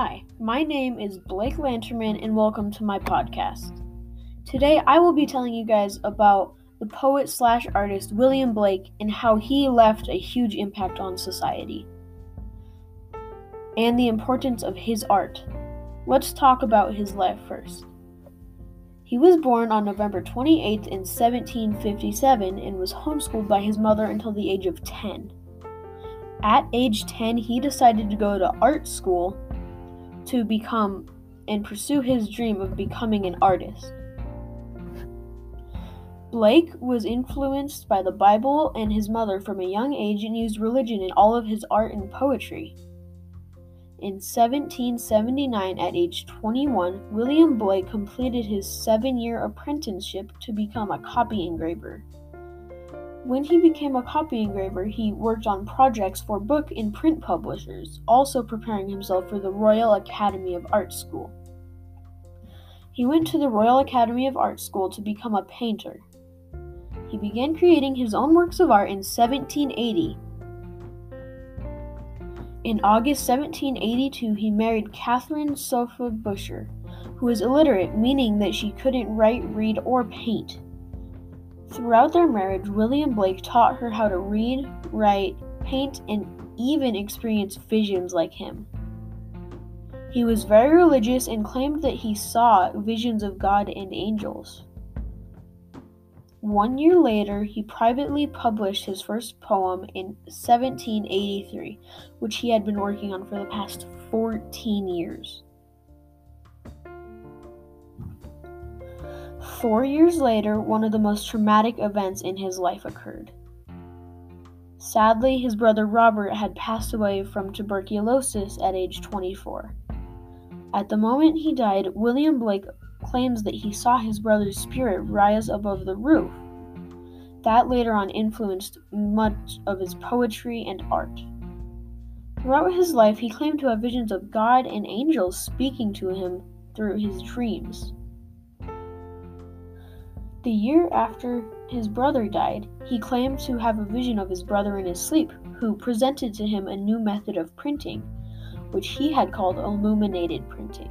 Hi, my name is Blake Lanterman, and welcome to my podcast. Today, I will be telling you guys about the poet slash artist William Blake and how he left a huge impact on society and the importance of his art. Let's talk about his life first. He was born on November 28th in 1757 and was homeschooled by his mother until the age of 10. At age 10, he decided to go to art school to become and pursue his dream of becoming an artist. Blake was influenced by the Bible and his mother from a young age and used religion in all of his art and poetry. In 1779, at age 21, William Blake completed his seven year apprenticeship to become a copy engraver. When he became a copy engraver, he worked on projects for book and print publishers, also preparing himself for the Royal Academy of Art School. He went to the Royal Academy of Art School to become a painter. He began creating his own works of art in 1780. In August 1782, he married Catherine Sophia Boucher, who was illiterate, meaning that she couldn't write, read, or paint. Throughout their marriage, William Blake taught her how to read, write, paint, and even experience visions like him. He was very religious and claimed that he saw visions of God and angels. One year later, he privately published his first poem in 1783, which he had been working on for the past 14 years. Four years later, one of the most traumatic events in his life occurred. Sadly, his brother Robert had passed away from tuberculosis at age 24. At the moment he died, William Blake claims that he saw his brother's spirit rise above the roof. That later on influenced much of his poetry and art. Throughout his life, he claimed to have visions of God and angels speaking to him through his dreams. The year after his brother died, he claimed to have a vision of his brother in his sleep, who presented to him a new method of printing, which he had called illuminated printing.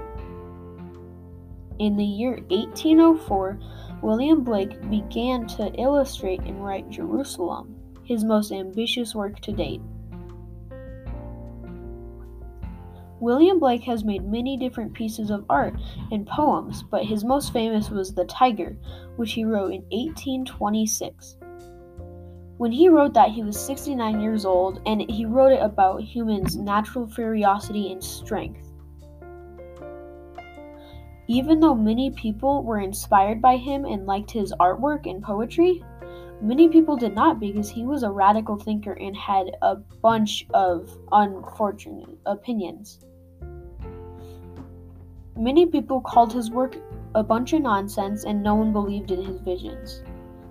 In the year 1804, William Blake began to illustrate and write Jerusalem, his most ambitious work to date. William Blake has made many different pieces of art and poems, but his most famous was The Tiger, which he wrote in 1826. When he wrote that, he was 69 years old, and he wrote it about humans' natural curiosity and strength. Even though many people were inspired by him and liked his artwork and poetry, many people did not because he was a radical thinker and had a bunch of unfortunate opinions. Many people called his work a bunch of nonsense and no one believed in his visions.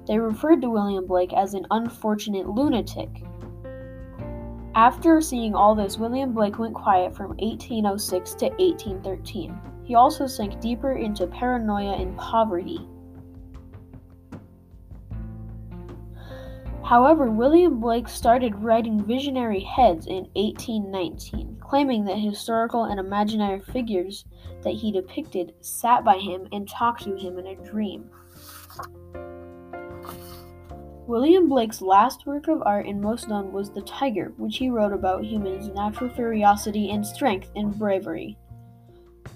They referred to William Blake as an unfortunate lunatic. After seeing all this, William Blake went quiet from 1806 to 1813. He also sank deeper into paranoia and poverty. However, William Blake started writing visionary heads in 1819, claiming that historical and imaginary figures that he depicted sat by him and talked to him in a dream. William Blake's last work of art and most known was The Tiger, which he wrote about humans' natural curiosity and strength and bravery.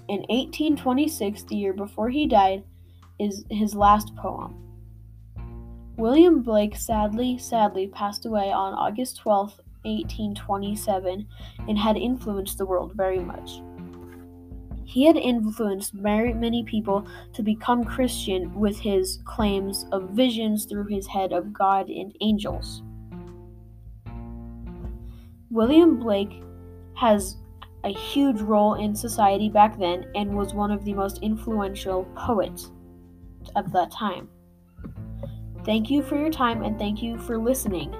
In 1826, the year before he died, is his last poem. William Blake sadly, sadly passed away on August 12, 1827, and had influenced the world very much. He had influenced very many people to become Christian with his claims of visions through his head of God and angels. William Blake has a huge role in society back then and was one of the most influential poets of that time. Thank you for your time and thank you for listening.